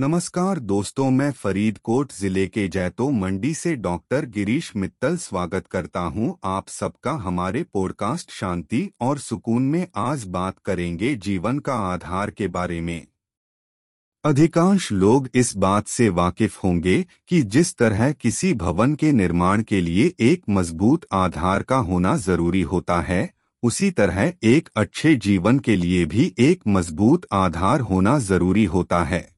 नमस्कार दोस्तों, मैं फरीदकोट ज़िले के जैतो मंडी से डॉक्टर गिरीश मित्तल स्वागत करता हूँ। आप सबका हमारे पॉडकास्ट शांति और सुकून में आज बात करेंगे जीवन का आधार के बारे में। अधिकांश लोग इस बात से वाकिफ होंगे कि जिस तरह किसी भवन के निर्माण के लिए एक मज़बूत आधार का होना ज़रूरी होता है, उसी तरह एक अच्छे जीवन के लिए भी एक मज़बूत आधार होना ज़रूरी होता है।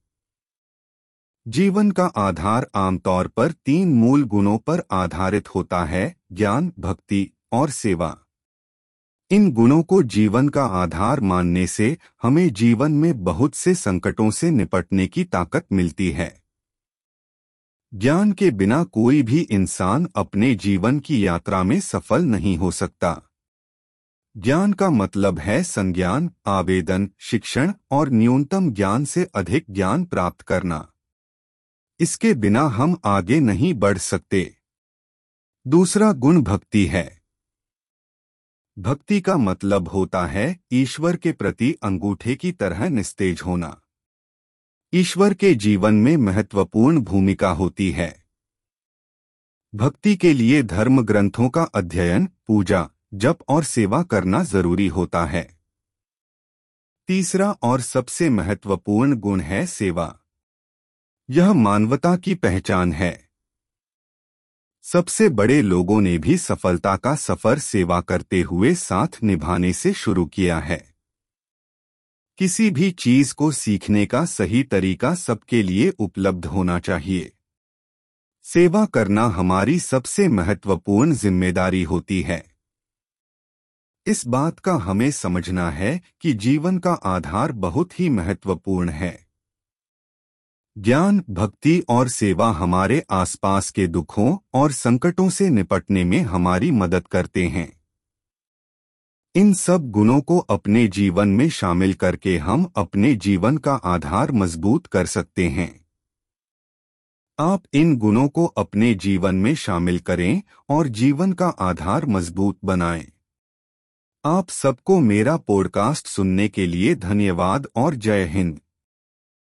जीवन का आधार आमतौर पर तीन मूल गुणों पर आधारित होता है, ज्ञान, भक्ति और सेवा। इन गुणों को जीवन का आधार मानने से हमें जीवन में बहुत से संकटों से निपटने की ताकत मिलती है। ज्ञान के बिना कोई भी इंसान अपने जीवन की यात्रा में सफल नहीं हो सकता। ज्ञान का मतलब है संज्ञान, आवेदन, शिक्षण और न्यूनतम ज्ञान से अधिक ज्ञान प्राप्त करना। इसके बिना हम आगे नहीं बढ़ सकते। दूसरा गुण भक्ति है। भक्ति का मतलब होता है ईश्वर के प्रति अंगूठे की तरह निस्तेज होना। ईश्वर के जीवन में महत्वपूर्ण भूमिका होती है। भक्ति के लिए धर्म ग्रंथों का अध्ययन, पूजा, जप और सेवा करना ज़रूरी होता है। तीसरा और सबसे महत्वपूर्ण गुण है सेवा। यह मानवता की पहचान है। सबसे बड़े लोगों ने भी सफलता का सफ़र सेवा करते हुए साथ निभाने से शुरू किया है। किसी भी चीज़ को सीखने का सही तरीका सबके लिए उपलब्ध होना चाहिए। सेवा करना हमारी सबसे महत्वपूर्ण ज़िम्मेदारी होती है। इस बात का हमें समझना है कि जीवन का आधार बहुत ही महत्वपूर्ण है। ज्ञान, भक्ति और सेवा हमारे आसपास के दुखों और संकटों से निपटने में हमारी मदद करते हैं। इन सब गुणों को अपने जीवन में शामिल करके हम अपने जीवन का आधार मज़बूत कर सकते हैं। आप इन गुणों को अपने जीवन में शामिल करें और जीवन का आधार मज़बूत बनाएँ। आप सबको मेरा पॉडकास्ट सुनने के लिए धन्यवाद और जय हिंद।